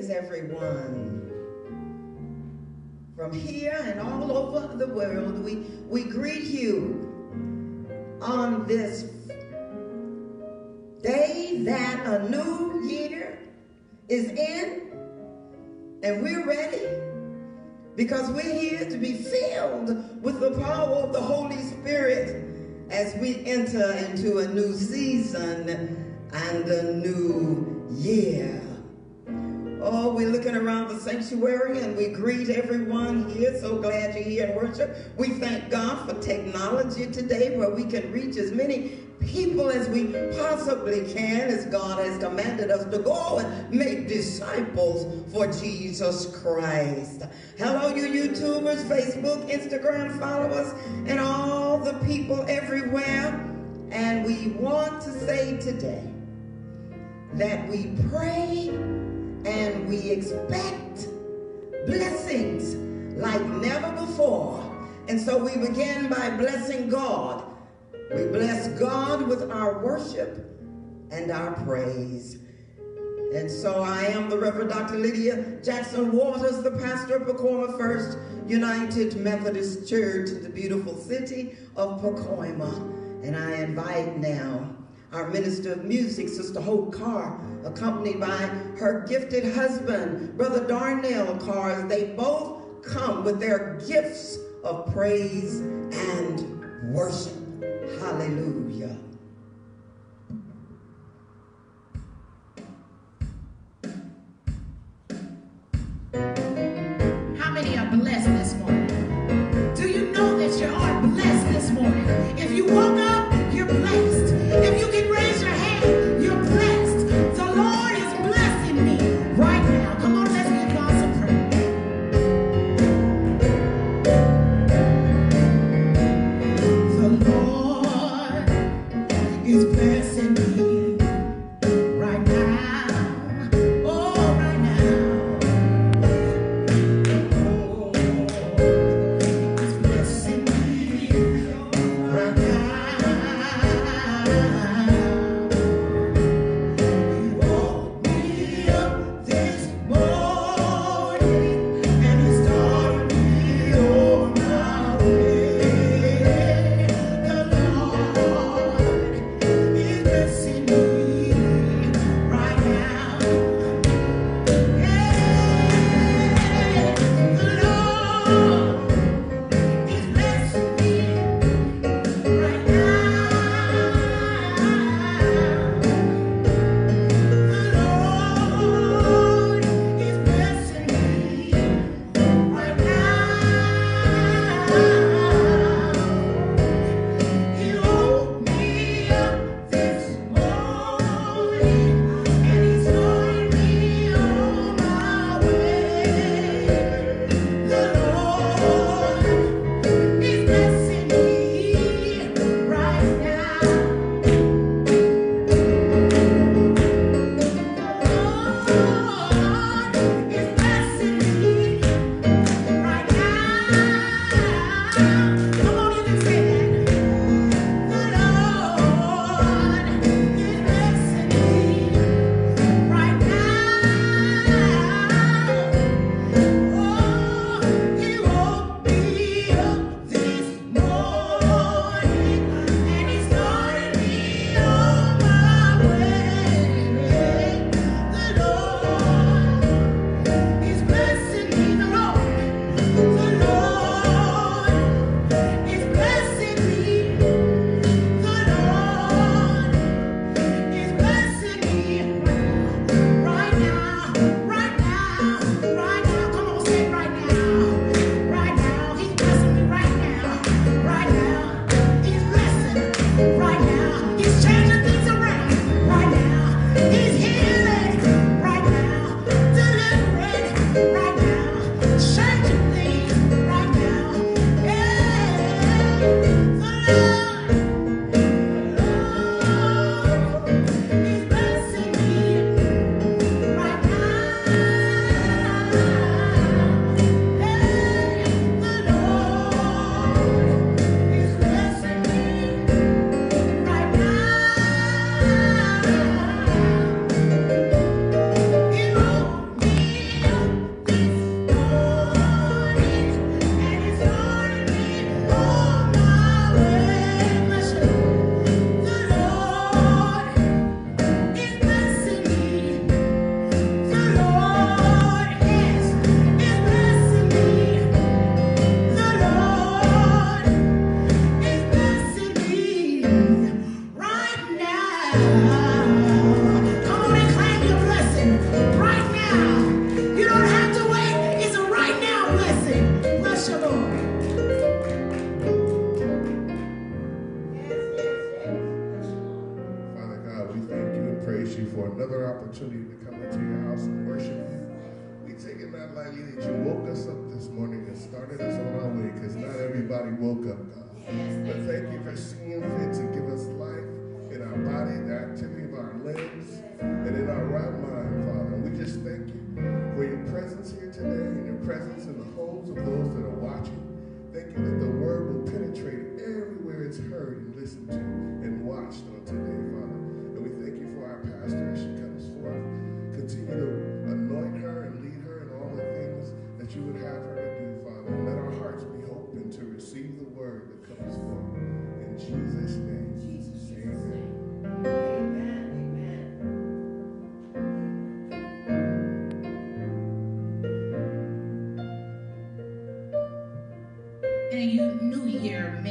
Greetings, everyone. From here and all over the world, we, we greet you on this day that a new year is in, and we're ready because we're here to be filled with the power of the Holy Spirit as we enter into a new season and a new year. We're looking around the sanctuary and we greet everyone here. So glad you're here in worship. We thank God for technology today where we can reach as many people as we possibly can as God has commanded us to go and make disciples for Jesus Christ. Hello, you YouTubers, Facebook, Instagram followers, and all the people everywhere. And we want to say today that we pray and we expect blessings like never before. And so we begin by blessing God. We bless God with our worship and our praise. And so I am the Reverend Dr. Lydia Jackson Waters, the pastor of Pacoima First United Methodist Church in the beautiful city of Pacoima. And I invite now our minister of music, Sister Hope Carr, accompanied by her gifted husband, Brother Darnell Carr. They both come with their gifts of praise and worship. Hallelujah.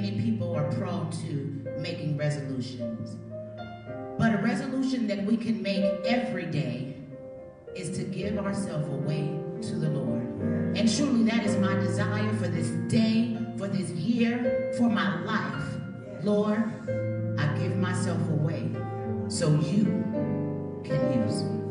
many people are prone to making resolutions. But a resolution that we can make every day is to give ourselves away to the Lord. And truly, that is my desire for this day, for this year, for my life. Lord, I give myself away so you can use me.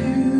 you.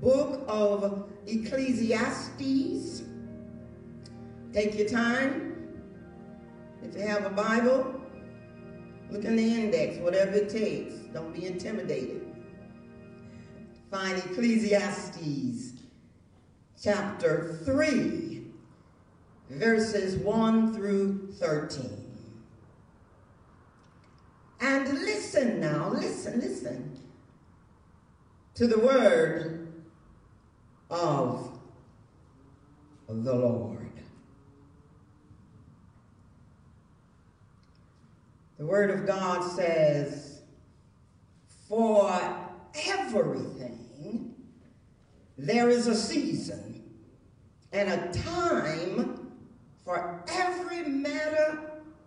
book of Ecclesiastes. Take your time. If you have a Bible, look in the index, whatever it takes. Don't be intimidated find Ecclesiastes chapter 3, verses 1 through 13. And listen now, listen, listen to the word of the Lord. The word of God says, For everything, there is a season and a time for every matter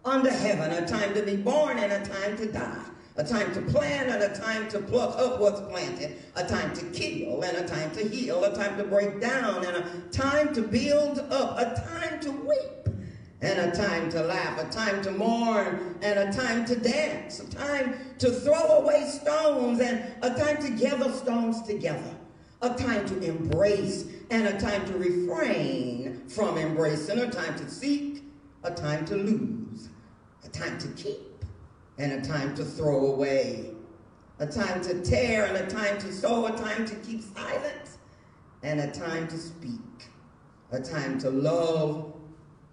under heaven, a time to be born and a time to die, a time to plant and a time to pluck up what's planted, a time to kill and a time to heal, a time to break down and a time to build up, a time to weep and a time to laugh, a time to mourn, and a time to dance, a time to throw away stones, and a time to gather stones together, a time to embrace, and a time to refrain from embracing, a time to seek, a time to lose, a time to keep, and a time to throw away, a time to tear, and a time to sow, a time to keep silent, and a time to speak, a time to love,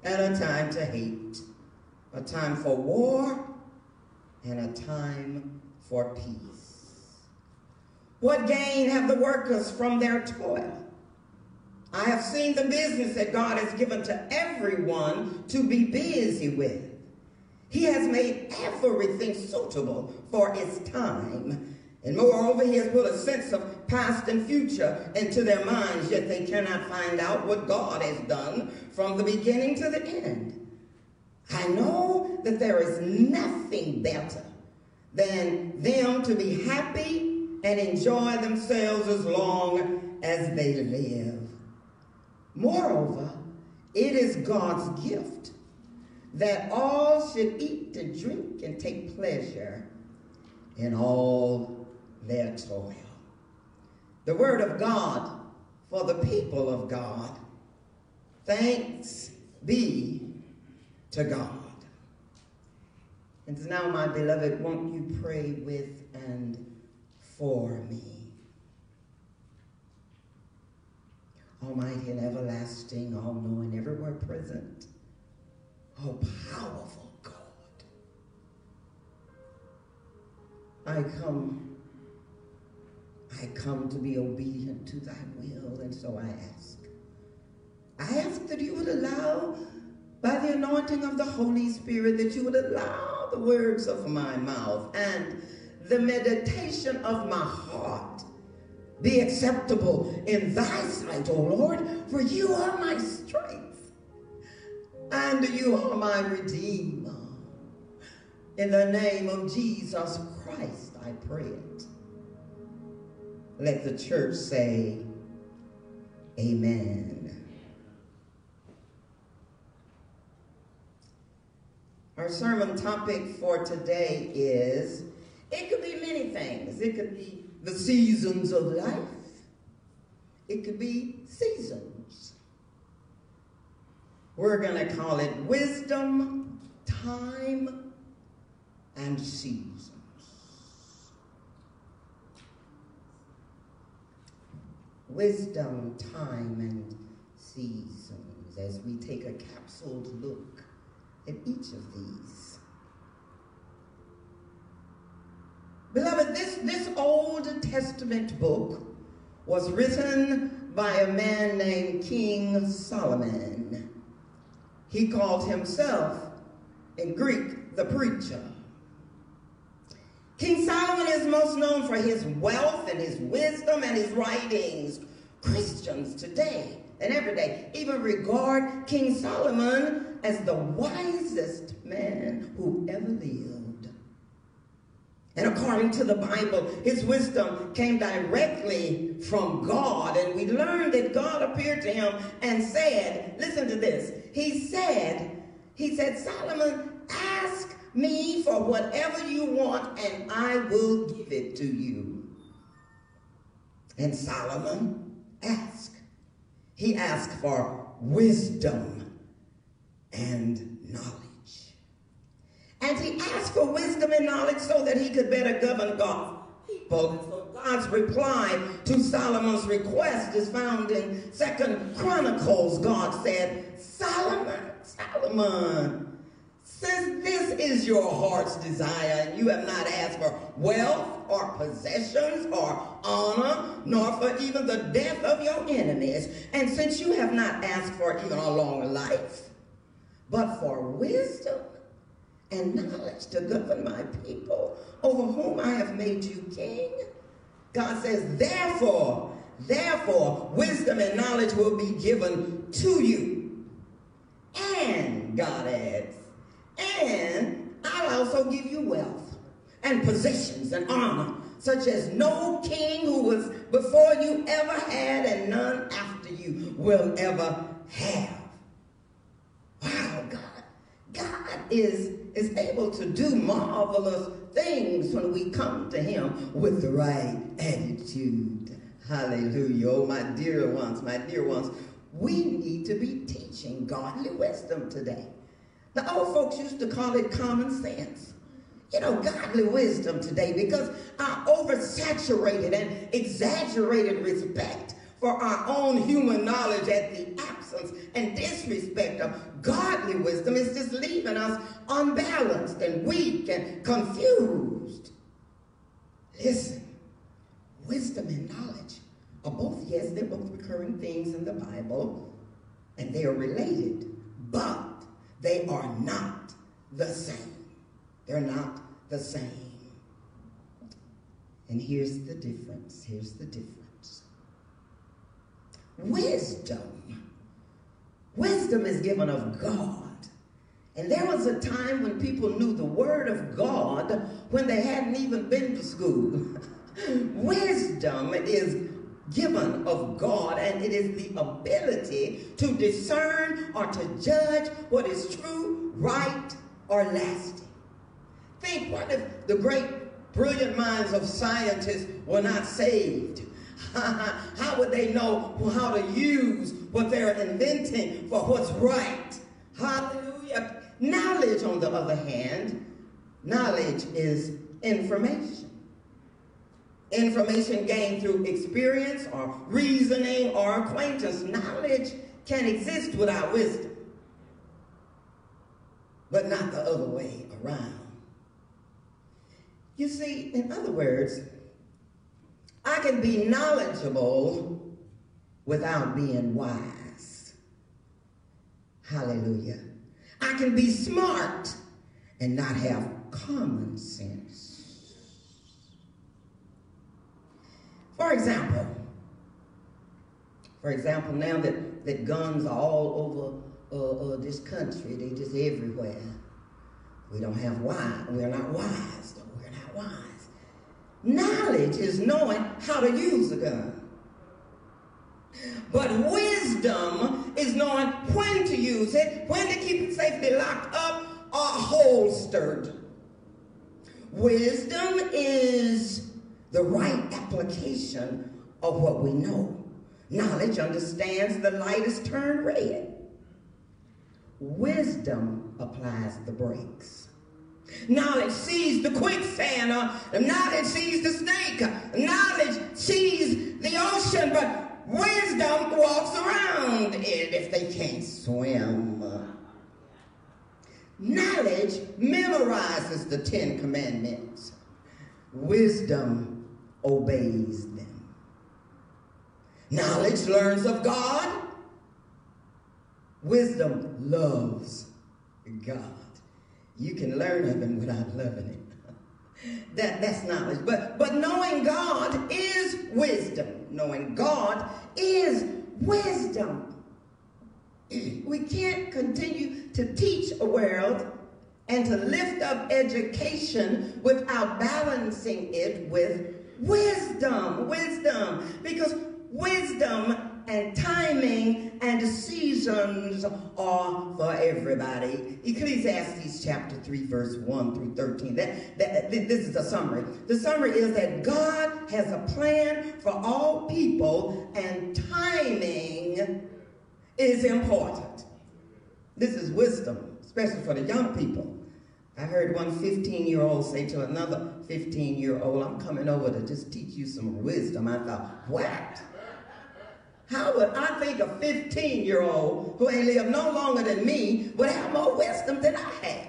and a time to hate, a time for war, and a time for peace. What gain have the workers from their toil? I have seen the business that God has given to everyone to be busy with. He has made everything suitable for its time. And moreover, he has put a sense of past and future into their minds, yet they cannot find out what God has done from the beginning to the end. I know that there is nothing better than them to be happy and enjoy themselves as long as they live. Moreover, it is God's gift that all should eat and drink and take pleasure in all their toil. The word of God for the people of God. Thanks be to God. And now, my beloved, won't you pray with and for me? Almighty and everlasting, all knowing, everywhere present, oh, powerful God. I come I come to be obedient to thy will, and so I ask. I ask that you would allow, by the anointing of the Holy Spirit, that you would allow the words of my mouth and the meditation of my heart be acceptable in thy sight, O Lord, for you are my strength and you are my redeemer. In the name of Jesus Christ, I pray it. Let the church say, Amen. Our sermon topic for today is it could be many things. It could be the seasons of life, it could be seasons. We're going to call it wisdom, time, and seasons. Wisdom, time, and seasons as we take a capsuled look at each of these. Beloved, this, this Old Testament book was written by a man named King Solomon. He called himself, in Greek, the preacher. King Solomon is most known for his wealth and his wisdom and his writings. Christians today and every day even regard King Solomon as the wisest man who ever lived. And according to the Bible, his wisdom came directly from God. And we learn that God appeared to him and said, listen to this. He said, he said, Solomon, ask me for whatever you want and I will give it to you. And Solomon asked. He asked for wisdom and knowledge. And he asked for wisdom and knowledge so that he could better govern God's people. God's reply to Solomon's request is found in Second Chronicles. God said, Solomon, Solomon, since this is your heart's desire, and you have not asked for wealth or possessions or honor, nor for even the death of your enemies, and since you have not asked for even a long life, but for wisdom and knowledge to govern my people over whom I have made you king, God says, therefore, therefore, wisdom and knowledge will be given to you. And God adds, and I'll also give you wealth and possessions and honor, such as no king who was before you ever had and none after you will ever have. Wow, God. God is, is able to do marvelous things when we come to him with the right attitude. Hallelujah. Oh, my dear ones, my dear ones, we need to be teaching godly wisdom today. The old folks used to call it common sense. You know, godly wisdom today because our oversaturated and exaggerated respect for our own human knowledge at the absence and disrespect of godly wisdom is just leaving us unbalanced and weak and confused. Listen, wisdom and knowledge are both, yes, they're both recurring things in the Bible, and they are related, but they are not the same. They're not the same. And here's the difference. Here's the difference. Wisdom. Wisdom is given of God. And there was a time when people knew the word of God when they hadn't even been to school. Wisdom is given of God, and it is the ability to discern or to judge what is true, right, or lasting. Think what if the great, brilliant minds of scientists were not saved? how would they know how to use what they're inventing for what's right? Hallelujah. Knowledge, on the other hand, knowledge is information information gained through experience or reasoning or acquaintance. Knowledge can exist without wisdom, but not the other way around. You see, in other words, I can be knowledgeable without being wise. Hallelujah. I can be smart and not have common sense. For example, for example, now that, that guns are all over uh, uh, this country, they just everywhere. We don't have wise. We're not wise. Though. We're not wise. Knowledge is knowing how to use a gun. But wisdom is knowing when to use it, when to keep it safely locked up, or holstered. Wisdom is the right application of what we know. Knowledge understands the light is turned red. Wisdom applies the brakes. Knowledge sees the quicksand. Uh, knowledge sees the snake. Knowledge sees the ocean, but wisdom walks around it if they can't swim. Knowledge memorizes the Ten Commandments. Wisdom obeys them. Knowledge learns of God. Wisdom loves God. You can learn of him without loving him. that, that's knowledge. But, but knowing God is wisdom. Knowing God is wisdom. We can't continue to teach a world and to lift up education without balancing it with wisdom. Wisdom. Because wisdom and timing and seasons are for everybody. Ecclesiastes chapter 3, verse 1 through 13. That, that, this is a summary. The summary is that God has a plan for all people and timing is important. This is wisdom, especially for the young people. I heard one 15 year old say to another 15 year old, I'm coming over to just teach you some wisdom. I thought, what? How would I think a 15 year old who ain't lived no longer than me would have more wisdom than I have?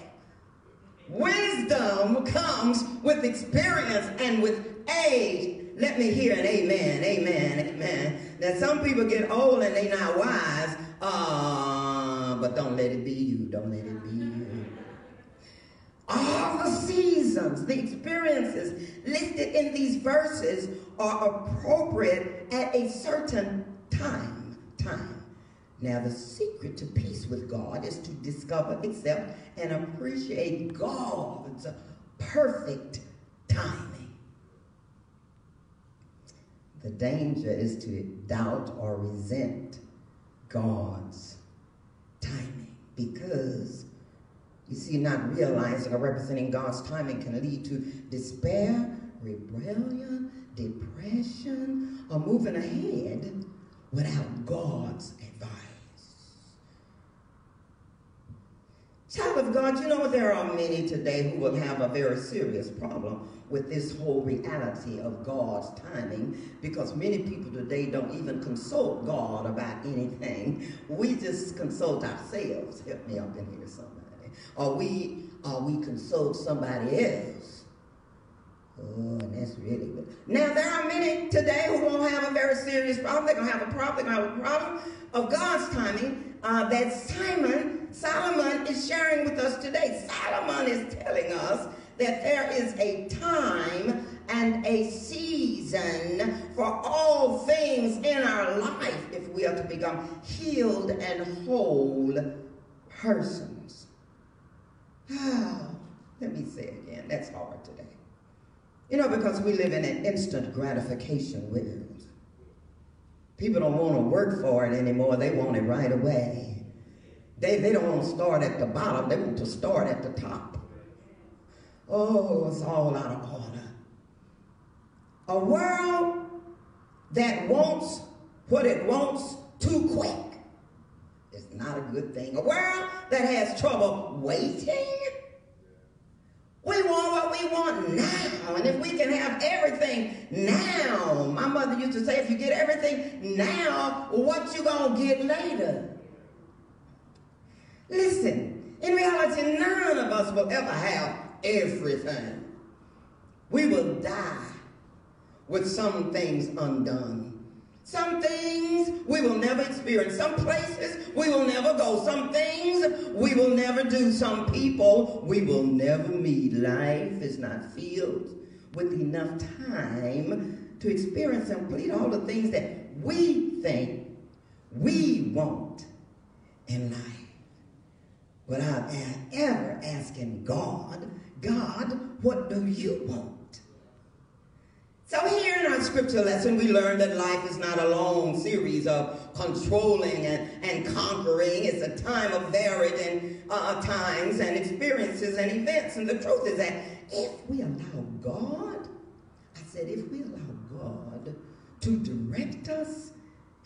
Wisdom comes with experience and with age. Let me hear an amen, amen, amen. Now, some people get old and they not wise, uh, but don't let it be you. Don't let it be you. All the seasons, the experiences listed in these verses are appropriate at a certain time. Time. Now, the secret to peace with God is to discover, accept, and appreciate God's perfect timing. The danger is to doubt or resent God's timing because you see, not realizing or representing God's timing can lead to despair, rebellion, depression, or moving ahead without God's advice. Child of God, you know there are many today who will have a very serious problem with this whole reality of God's timing because many people today don't even consult God about anything. We just consult ourselves. Help me up in here, somebody. Or we, or we consult somebody else. Oh, that's really good. Now, there are many today who won't have a very serious problem. They're going to have a problem. They're going to have a problem of God's timing uh, that Simon, Solomon is sharing with us today. Solomon is telling us that there is a time and a season for all things in our life if we are to become healed and whole persons. Let me say again, that's hard today. You know, because we live in an instant gratification world. People don't want to work for it anymore. They want it right away. They, they don't want to start at the bottom. They want to start at the top. Oh, it's all out of order. A world that wants what it wants too quick is not a good thing. A world that has trouble waiting. We want what we want now. And if we can have everything now, my mother used to say, if you get everything now, what you gonna get later? Listen, in reality, none of us will ever have everything. We will die with some things undone. Some things we will never experience. Some places we will never go. Some things we will never do. Some people we will never meet. Life is not filled with enough time to experience and complete all the things that we think we want in life without ever asking God, God, what do you want? So here in our scripture lesson, we learned that life is not a long series of controlling and, and conquering. It's a time of varied and, uh, times and experiences and events. And the truth is that if we allow God, I said, if we allow God to direct us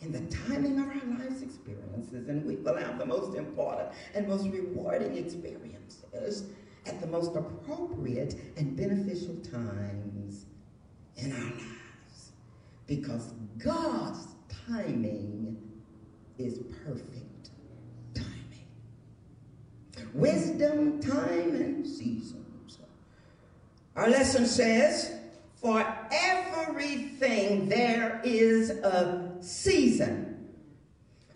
in the timing of our life's experiences, and we will have the most important and most rewarding experiences at the most appropriate and beneficial times in our lives. Because God's timing is perfect timing. Wisdom, time, and seasons. Our lesson says, for everything there is a season.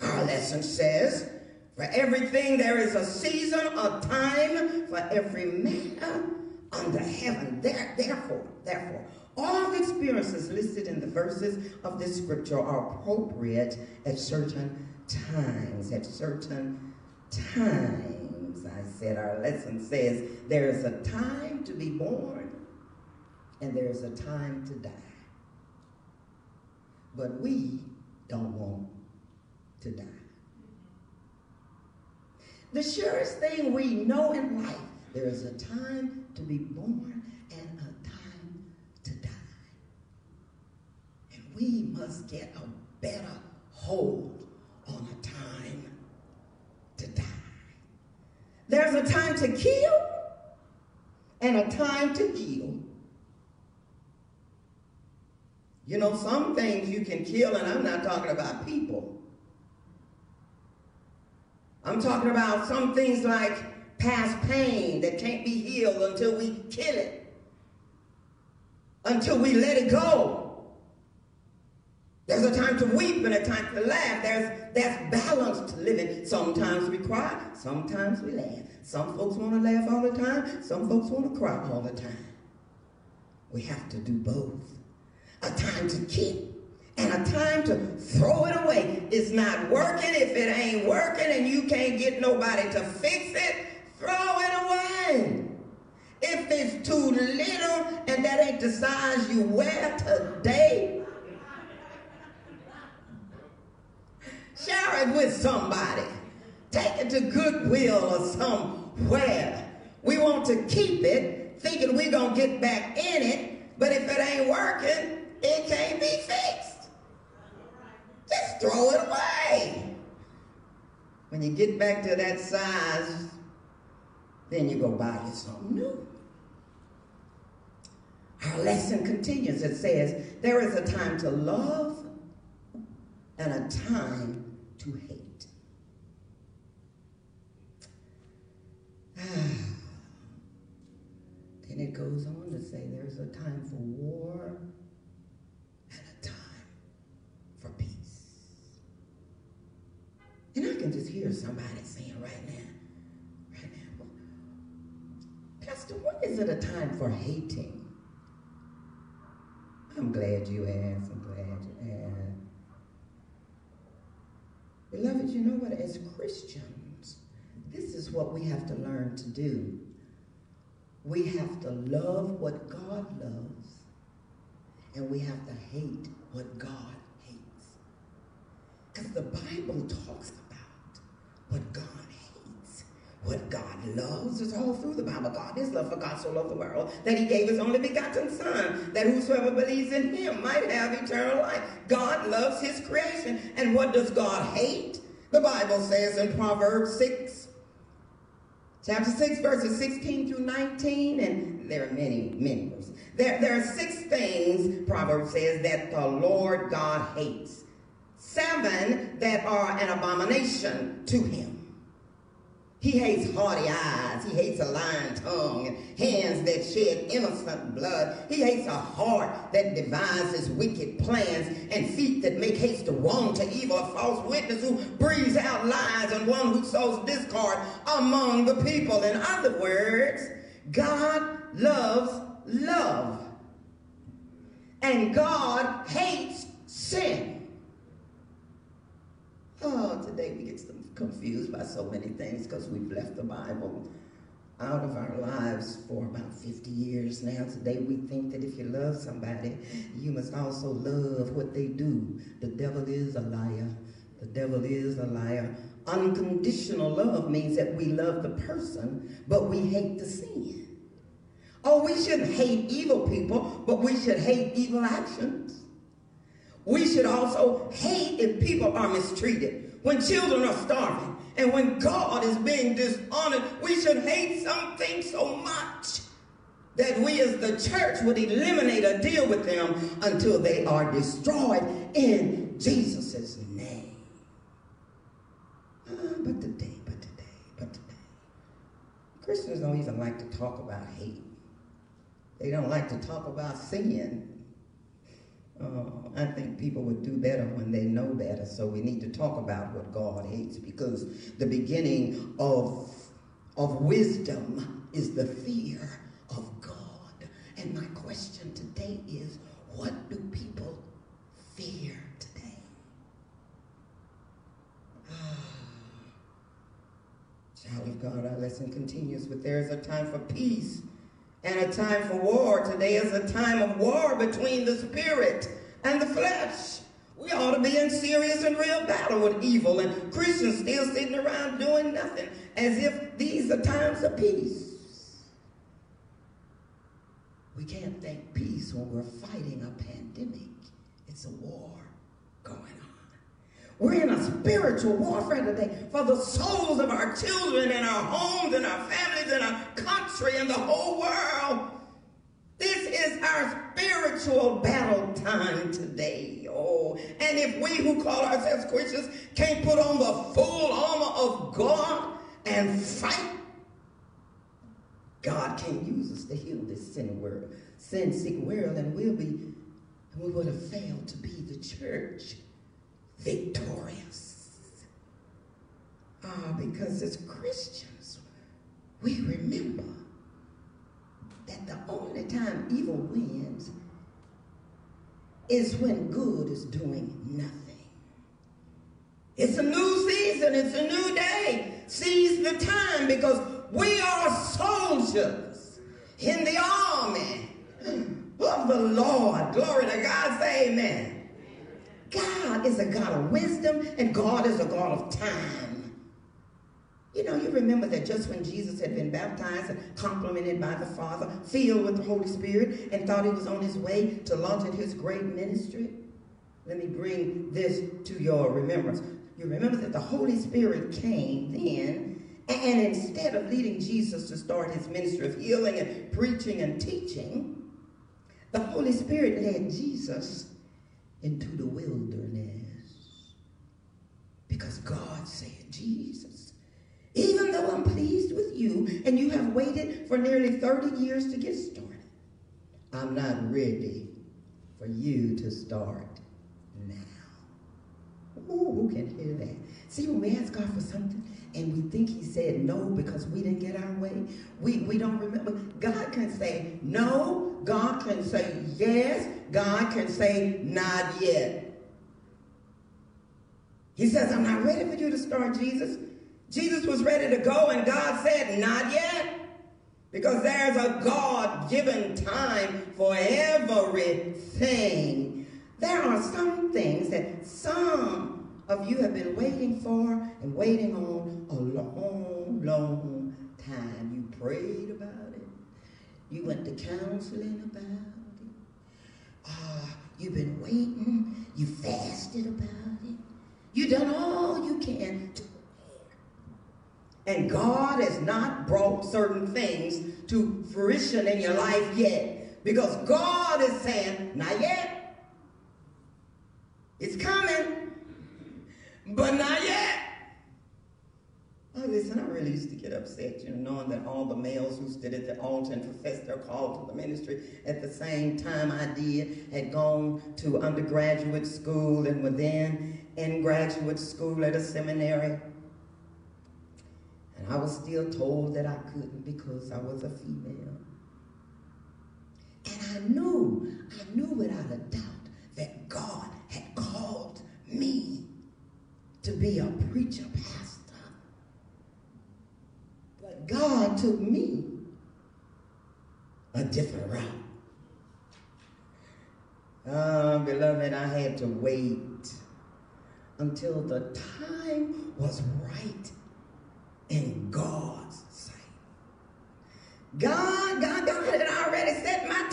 Our lesson says, for everything there is a season, a time for every matter under heaven. There, therefore, therefore, all the experiences listed in the verses of this scripture are appropriate at certain times. At certain times. I said our lesson says there is a time to be born and there's a time to die. But we don't want to die. The surest thing we know in life, there is a time to be born and a time to die. And we must get a better hold on a time to die. There's a time to kill and a time to heal. You know, some things you can kill, and I'm not talking about people. I'm talking about some things like past pain that can't be healed until we kill it, until we let it go. There's a time to weep and a time to laugh. There's, there's balance to living. Sometimes we cry, sometimes we laugh. Some folks want to laugh all the time, some folks want to cry all the time. We have to do both a time to keep and a time to throw it away. It's not working. If it ain't working and you can't get nobody to fix it, throw it away. If it's too little and that ain't the size you wear today, share it with somebody. Take it to Goodwill or somewhere. We want to keep it, thinking we're going to get back in it, but if it ain't working, it can't be fixed. Just throw it away. When you get back to that size, then you go buy you something new. Our lesson continues. It says, there is a time to love and a time to hate. then it goes on to say there's a time for war And a time for peace. And I can just hear somebody saying right now, right now, Pastor, when is it a time for hating? I'm glad you asked. I'm glad you asked. Beloved, you know what? As Christians, this is what we have to learn to do. We have to love what God loves, and we have to hate what God hates. Because the Bible talks about what God what God loves. is all through the Bible. God is love for God so loved the world that he gave his only begotten son, that whosoever believes in him might have eternal life. God loves his creation. And what does God hate? The Bible says in Proverbs 6, chapter 6, verses 16 through 19, and there are many, many verses. There, there are six things, Proverbs says, that the Lord God hates seven that are an abomination to him. He hates haughty eyes. He hates a lying tongue, and hands that shed innocent blood. He hates a heart that devises wicked plans and feet that make haste to wrong to evil, a false witness who breathes out lies and one who sows discord among the people. In other words, God loves love. And God hates sin. Oh, today we get confused by so many things because we've left the Bible out of our lives for about 50 years now. Today we think that if you love somebody, you must also love what they do. The devil is a liar. The devil is a liar. Unconditional love means that we love the person, but we hate the sin. Oh, we shouldn't hate evil people, but we should hate evil actions. We should also hate if people are mistreated, when children are starving, and when God is being dishonored. We should hate something so much that we as the church would eliminate or deal with them until they are destroyed in Jesus' name. Uh, but today, but today, but today, Christians don't even like to talk about hate. They don't like to talk about sin. Uh, I think people would do better when they know better. So we need to talk about what God hates because the beginning of, of wisdom is the fear of God. And my question today is, what do people fear today? Child of God, our lesson continues, but there is a time for peace and a time for war. Today is a time of war between the spirit and the flesh. We ought to be in serious and real battle with evil, and Christians still sitting around doing nothing as if these are times of peace. We can't think peace when we're fighting a pandemic. It's a war going on. We're in a spiritual warfare today for the souls of our children and our homes and our families and our country and the whole world. This is our spiritual battle time today. Oh, and if we who call ourselves Christians can't put on the full armor of God and fight, God can use us to heal this sin world, sin sick world, and we'll be, we would have failed to be the church victorious. Ah, because as Christians, we remember that the only time evil wins is when good is doing nothing. It's a new season, it's a new day. Seize the time because we are soldiers in the army of the Lord. Glory to God. Say amen. God is a God of wisdom and God is a God of time. You know, you remember that just when Jesus had been baptized and complimented by the Father, filled with the Holy Spirit, and thought he was on his way to launching his great ministry? Let me bring this to your remembrance. You remember that the Holy Spirit came then, and instead of leading Jesus to start his ministry of healing and preaching and teaching, the Holy Spirit led Jesus into the wilderness. Because God said, Jesus, even though I'm pleased with you and you have waited for nearly 30 years to get started, I'm not ready for you to start. Who can hear that? See, when we ask God for something and we think he said no because we didn't get our way, we, we don't remember. God can say no. God can say yes. God can say not yet. He says, I'm not ready for you to start, Jesus. Jesus was ready to go, and God said, not yet. Because there's a God-given time for everything. There are some things that some of you have been waiting for and waiting on a long, long time. You prayed about it. You went to counseling about it. Uh, you've been waiting. You fasted about it. You've done all you can to and God has not brought certain things to fruition in your life yet. Because God is saying, not yet. It's coming, but not yet. Oh, listen, I really used to get upset, you know, knowing that all the males who stood at the altar and professed their call to the ministry at the same time I did had gone to undergraduate school and were then in graduate school at a seminary. And I was still told that I couldn't because I was a female. And I knew, I knew without a doubt that God had called me to be a preacher pastor. But God took me a different route. Uh, beloved, I had to wait until the time was right in God's sight. God, God, God had already set my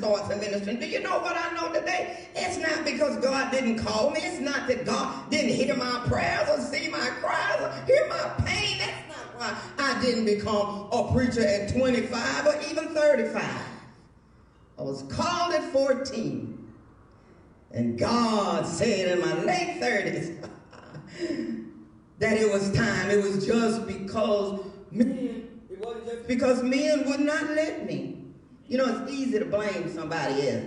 time to start the ministry. Do you know what I know today? It's not because God didn't call me. It's not that God didn't hear my prayers or see my cries or hear my pain. That's not why I didn't become a preacher at 25 or even 35. I was called at 14. And God said in my late 30s that it was time. It was just because men, because men would not let me. You know, it's easy to blame somebody else.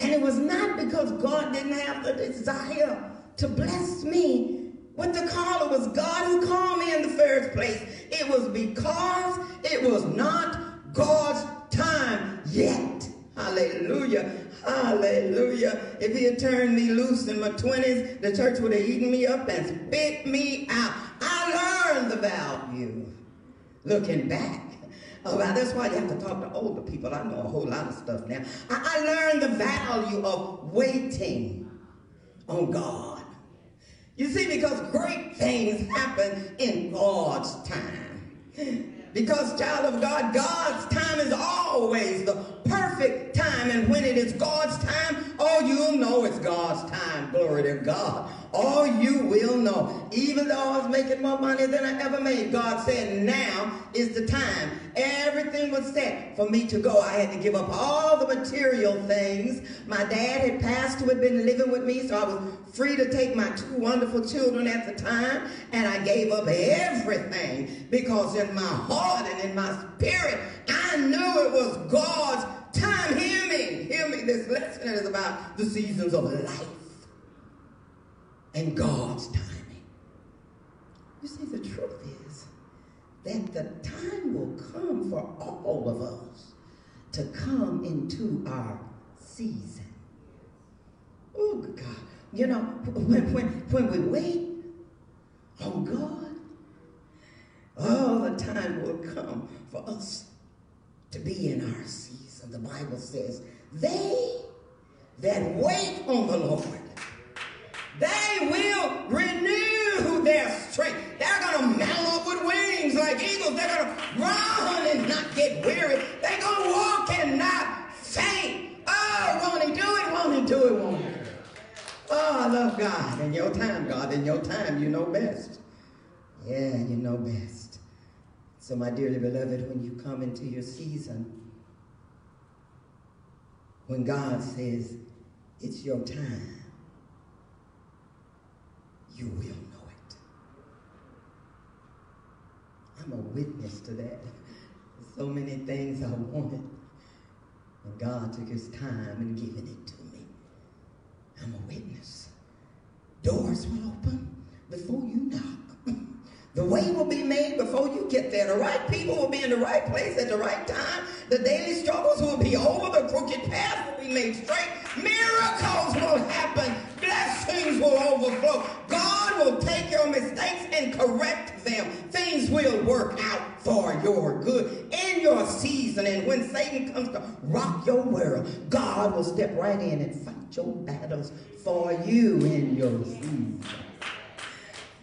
And it was not because God didn't have the desire to bless me with the call. It was God who called me in the first place. It was because it was not God's time yet. Hallelujah. Hallelujah. If he had turned me loose in my 20s, the church would have eaten me up and spit me out. I learned the value looking back. Oh, well, that's why you have to talk to older people. I know a whole lot of stuff now. I, I learned the value of waiting on God. You see, because great things happen in God's time. Because, child of God, God's time is always the perfect time. And when it is God's time, all you'll know it's God's time. Glory to God. All you will know. Even though I was making more money than I ever made, God said, now is the time. Everything was set for me to go. I had to give up all the material things. My dad had passed who had been living with me, so I was free to take my two wonderful children at the time, and I gave up everything because in my heart and in my spirit, I knew it was God's time. Hear me, hear me. This lesson is about the seasons of life and God's timing. You see, the truth is that the time will come for all of us to come into our season. Oh, God. You know, when, when, when we wait on God, all the time will come for us to be in our season. The Bible says, they that wait on the Lord they will renew their strength. They're going to mount up with wings like eagles. They're going to run and not get weary. They're going to walk and not faint. Oh, won't he do it? Won't he do it? Won't he? Oh, I love God. In your time, God, in your time, you know best. Yeah, you know best. So, my dearly beloved, when you come into your season, when God says, it's your time, you will know it. I'm a witness to that. So many things I wanted, and God took his time in giving it to me. I'm a witness. Doors will open before you knock. The way will be made before you get there. The right people will be in the right place at the right time. The daily struggles will be over. The crooked path will be made straight. Miracles will happen. Blessings will overflow. God will take your mistakes and correct them. Things will work out for your good in your season. And when Satan comes to rock your world, God will step right in and fight your battles for you in your season.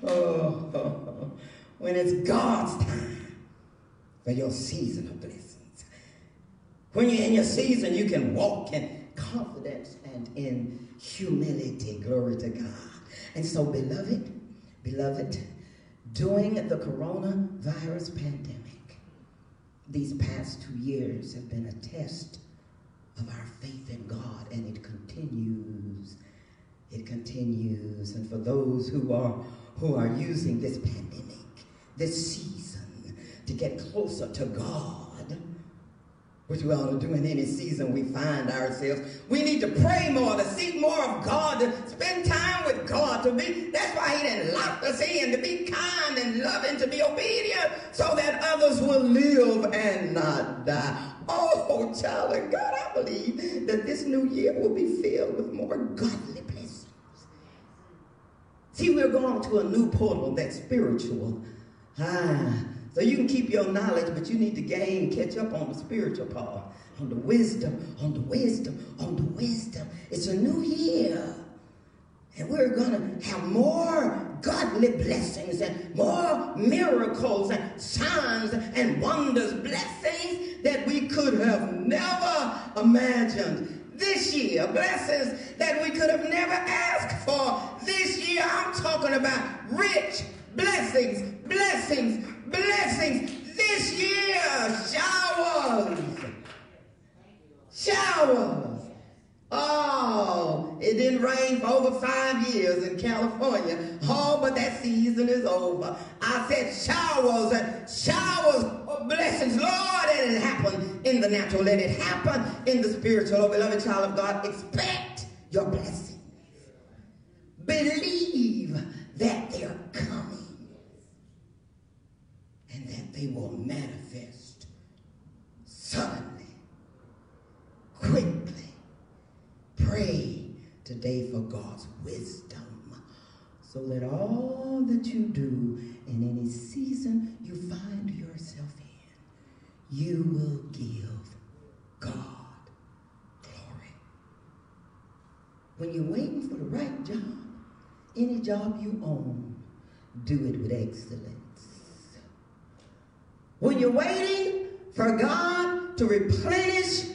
Oh, when it's God's time for your season of blessings. When you're in your season, you can walk in confidence and in humility. Glory to God. And so, beloved, beloved, during the coronavirus pandemic, these past two years have been a test of our faith in God, and it continues. It continues. And for those who are who are using this pandemic, this season, to get closer to God, which we ought to do in any season we find ourselves. We need to pray more, to seek more of God, to spend time with God, to be, that's why he didn't lock us in, to be kind and loving, to be obedient, so that others will live and not die. Oh, child of God, I believe that this new year will be filled with more godly blessings. See, we're going to a new portal that's spiritual. Ah, So you can keep your knowledge, but you need to gain, catch up on the spiritual part, on the wisdom, on the wisdom, on the wisdom. It's a new year. And we're going to have more godly blessings and more miracles and signs and wonders, blessings that we could have never imagined. This year, blessings that we could have never asked for. This year, I'm talking about rich blessings, blessings, blessings this year. Showers. Showers. Oh, it didn't rain for over five years in California. Oh, but that season is over. I said showers and showers of blessings. Lord, let it happen in the natural. Let it happen in the spiritual. Oh, beloved child of God, expect your blessings. Believe that they're coming and that they will manifest suddenly, quickly. Pray today for God's wisdom. So that all that you do in any season you find yourself in, you will give God glory. When you're waiting for the right job, any job you own, do it with excellence. When you're waiting for God to replenish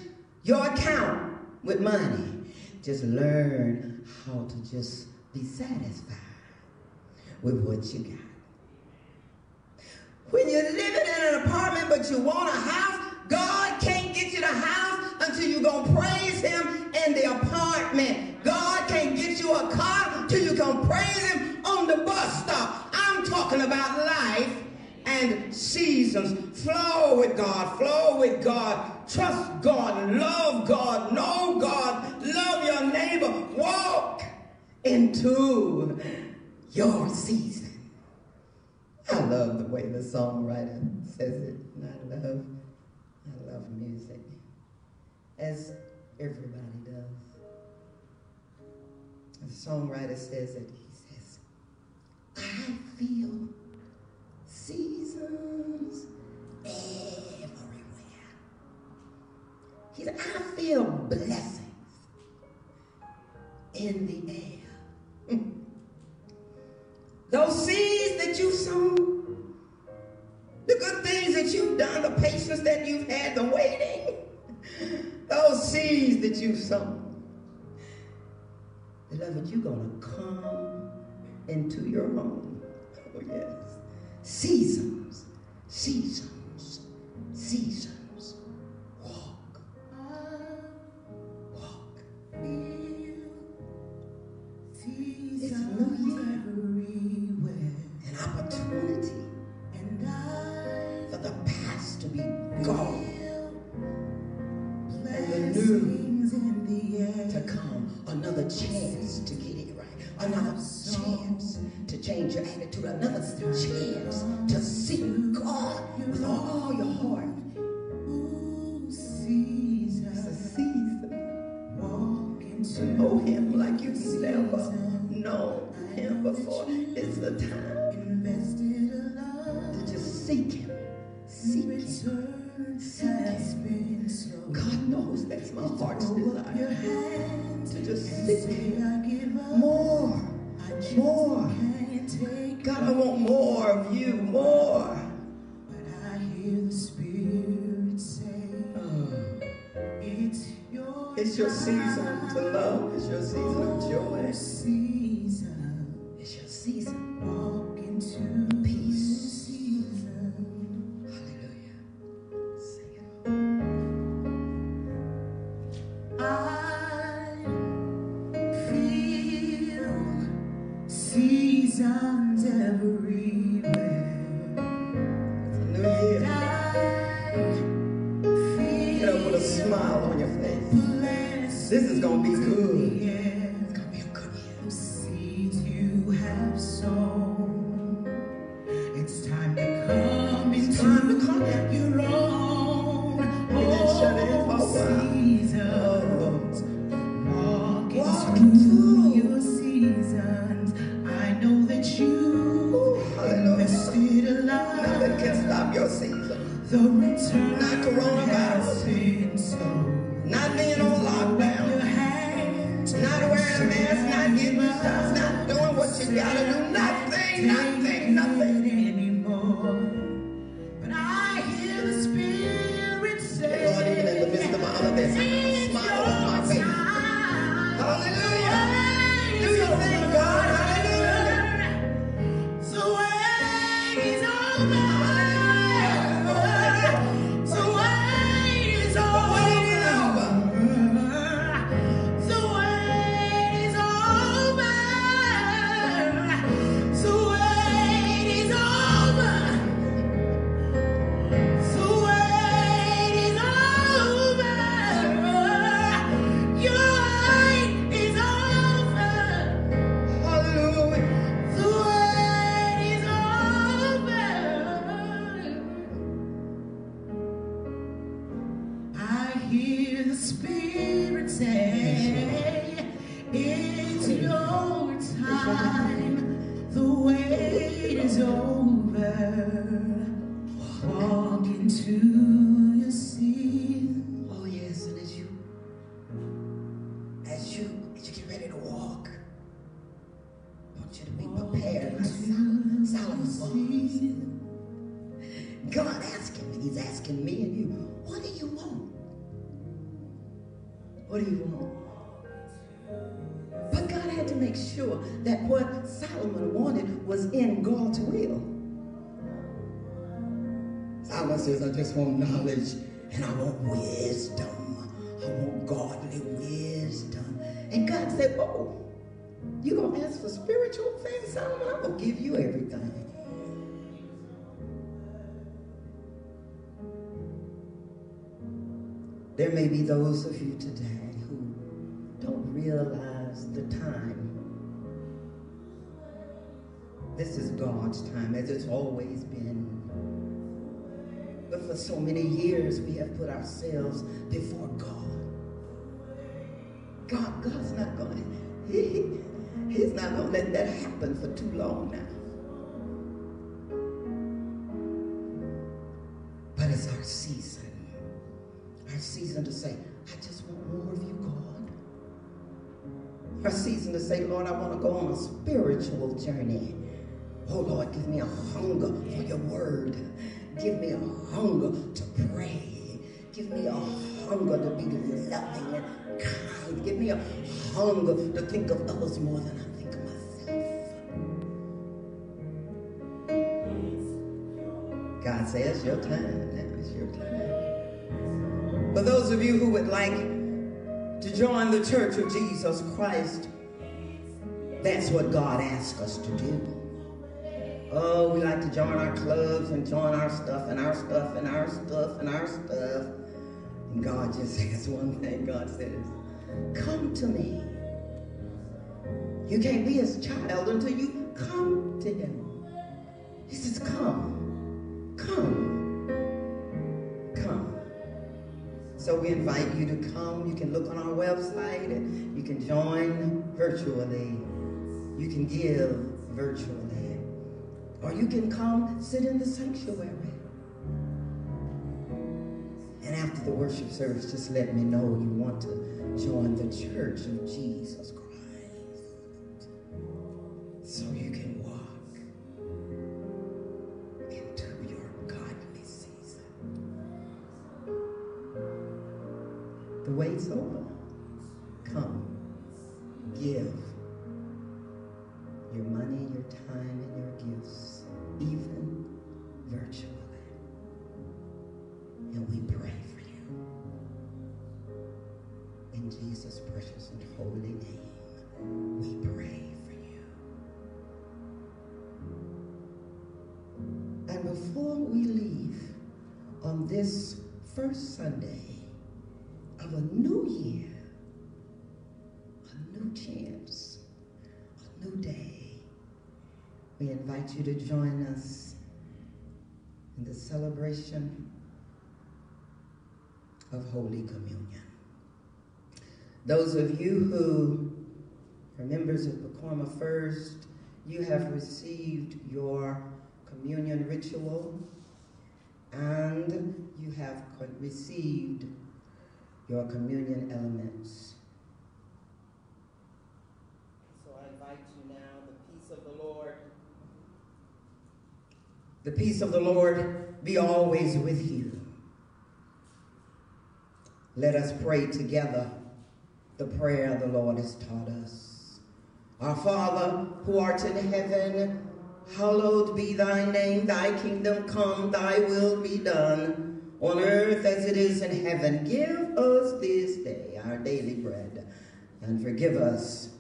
your account with money, just learn how to just be satisfied with what you got. When you're living in an apartment but you want a house, God can't get you the house until you're going to praise him in the apartment. God can't get you a car until you can praise him on the bus stop. I'm talking about life and seasons. Flow with God, flow with God, trust God, love God, know God, love your neighbor, walk into your season. I love the way the songwriter says it. And I love, I love music, as everybody does. The songwriter says it. He says, I feel seasons everywhere. He said, I feel blessings in the air. Those seeds that you've sown, the good things that you've done, the patience that you've had, the waiting, those seeds that you've sown. Beloved, you're going to come into your home. Oh, yes. Seasons, seasons, seasons. Another chance to seek God with all your heart. It's a season to know Him like you've never known Him before. It's a time to just seek Him. Seek Him. Seek Him. God knows that's my heart's desire. To just seek Him. More. More. God, I want more of you. More. But I hear the Spirit say, oh. It's your season to love. It's your season of joy. Give you everything. There may be those of you today who don't realize the time. This is God's time, as it's always been. But for so many years, we have put ourselves before God. God, God's not going to, he, He's not going to let that happen for too long now. But it's our season. Our season to say, I just want more of you, God. Our season to say, Lord, I want to go on a spiritual journey. Oh, Lord, give me a hunger for your word. Give me a hunger to pray. Give me a hunger to be loving and kind. Give me a hunger to think of others more than I think of myself. God says, it's your time. Now It's your time. For those of you who would like to join the Church of Jesus Christ, that's what God asked us to do. Oh, we like to join our clubs and join our stuff and our stuff and our stuff and our stuff. And God just says one thing. God says, come to me. You can't be his child until you come to him. He says, come, come, come. So we invite you to come. You can look on our website. You can join virtually. You can give virtually. Or you can come sit in the sanctuary. And after the worship service, just let me know you want to join the church of Jesus Christ. So you can walk into your godly season. The wait's over. Come. Give your money, your time, this first Sunday of a new year, a new chance, a new day, we invite you to join us in the celebration of Holy Communion. Those of you who are members of Pacoima First, you have received your communion ritual. And you have received your communion elements. So I invite you now, the peace of the Lord. The peace of the Lord be always with you. Let us pray together the prayer the Lord has taught us. Our Father, who art in heaven, hallowed be thy name. Thy kingdom come, thy will be done, on earth as it is in heaven. Give us this day our daily bread, and forgive us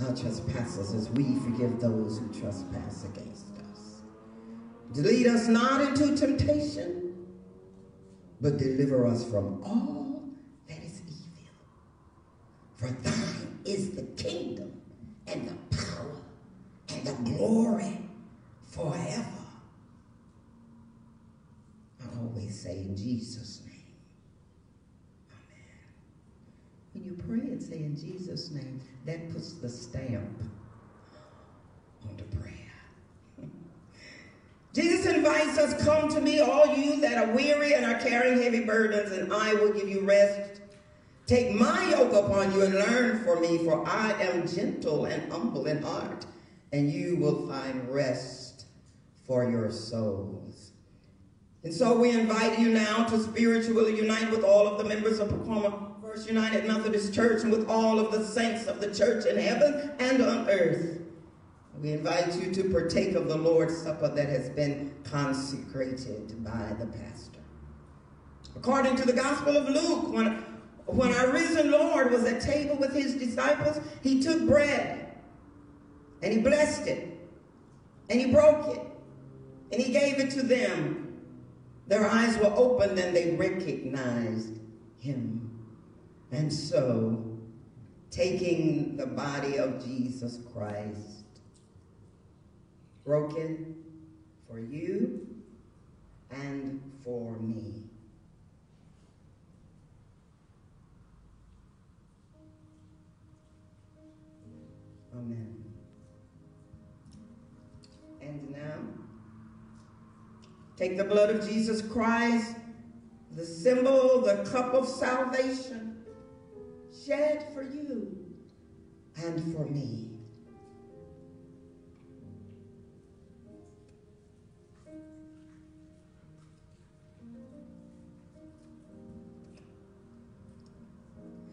our trespasses as we forgive those who trespass against us. Lead us not into temptation, but deliver us from all that is evil. For thine is the kingdom and the glory forever. I always say in Jesus' name, Amen. When you pray and say in Jesus' name, that puts the stamp on the prayer. Jesus invites us, come to me, all you that are weary and are carrying heavy burdens, and I will give you rest. Take my yoke upon you and learn from me, for I am gentle and humble in heart, and you will find rest for your souls. And so we invite you now to spiritually unite with all of the members of Pacoima First United Methodist Church and with all of the saints of the church in heaven and on earth. We invite you to partake of the Lord's Supper that has been consecrated by the pastor. According to the Gospel of Luke, when, when our risen Lord was at table with his disciples, he took bread and he blessed it and he broke it and he gave it to them. Their eyes were opened and they recognized him. And so, taking the body of Jesus Christ, broken for you and for me. Amen. And now, take the blood of Jesus Christ, the symbol, the cup of salvation, shed for you and for me.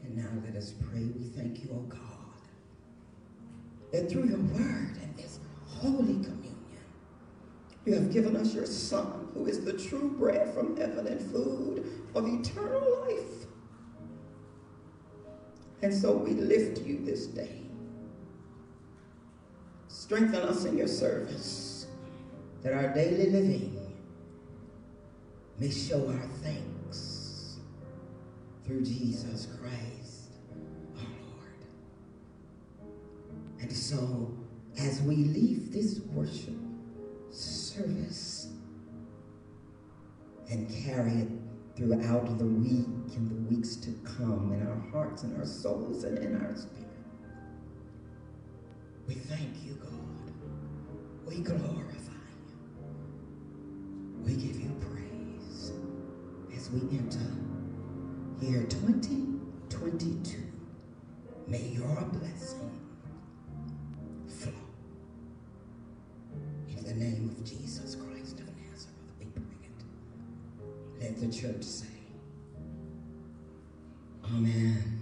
And now let us pray. We thank you, O God, that through your word and this holy given us your Son, who is the true bread from heaven and food of eternal life. And so we lift you this day. Strengthen us in your service, that our daily living may show our thanks through Jesus Christ, our Lord. And so, as we leave this worship service and carry it throughout the week and the weeks to come in our hearts and our souls and in our spirit. We thank you, God. We glorify you. We give you praise as we enter year 2022. May your blessing the name of Jesus Christ of Nazareth, we pray it. Let the church say, Amen.